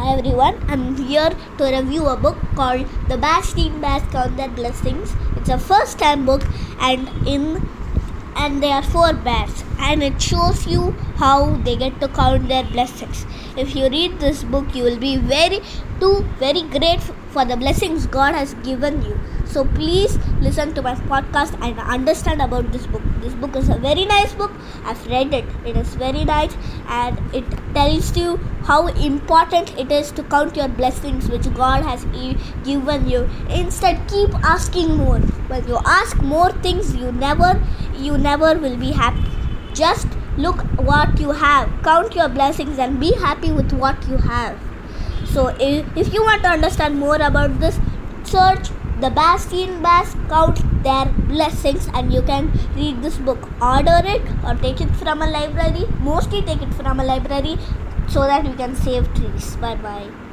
Hi everyone, I'm here to review a book called The Berenstain Bears Count Their Blessings. It's a first time book and in and there are four bears and it shows you how they get to count their blessings. If you read this book you will be very too very grateful for the blessings God has given you. So please listen to my podcast and understand about this book. This book is a very nice book. I've read it. It is very nice and it tells you how important it is to count your blessings which God has e- given you. Instead keep asking more. When you ask more things you never you never will be happy. Just look what you have. Count your blessings and be happy with what you have. So if, if you want to understand more about this, search the Berenstain Bears count their blessings and you can read this book. Order it or take it from a library. Mostly take it from a library so that you can save trees. Bye bye.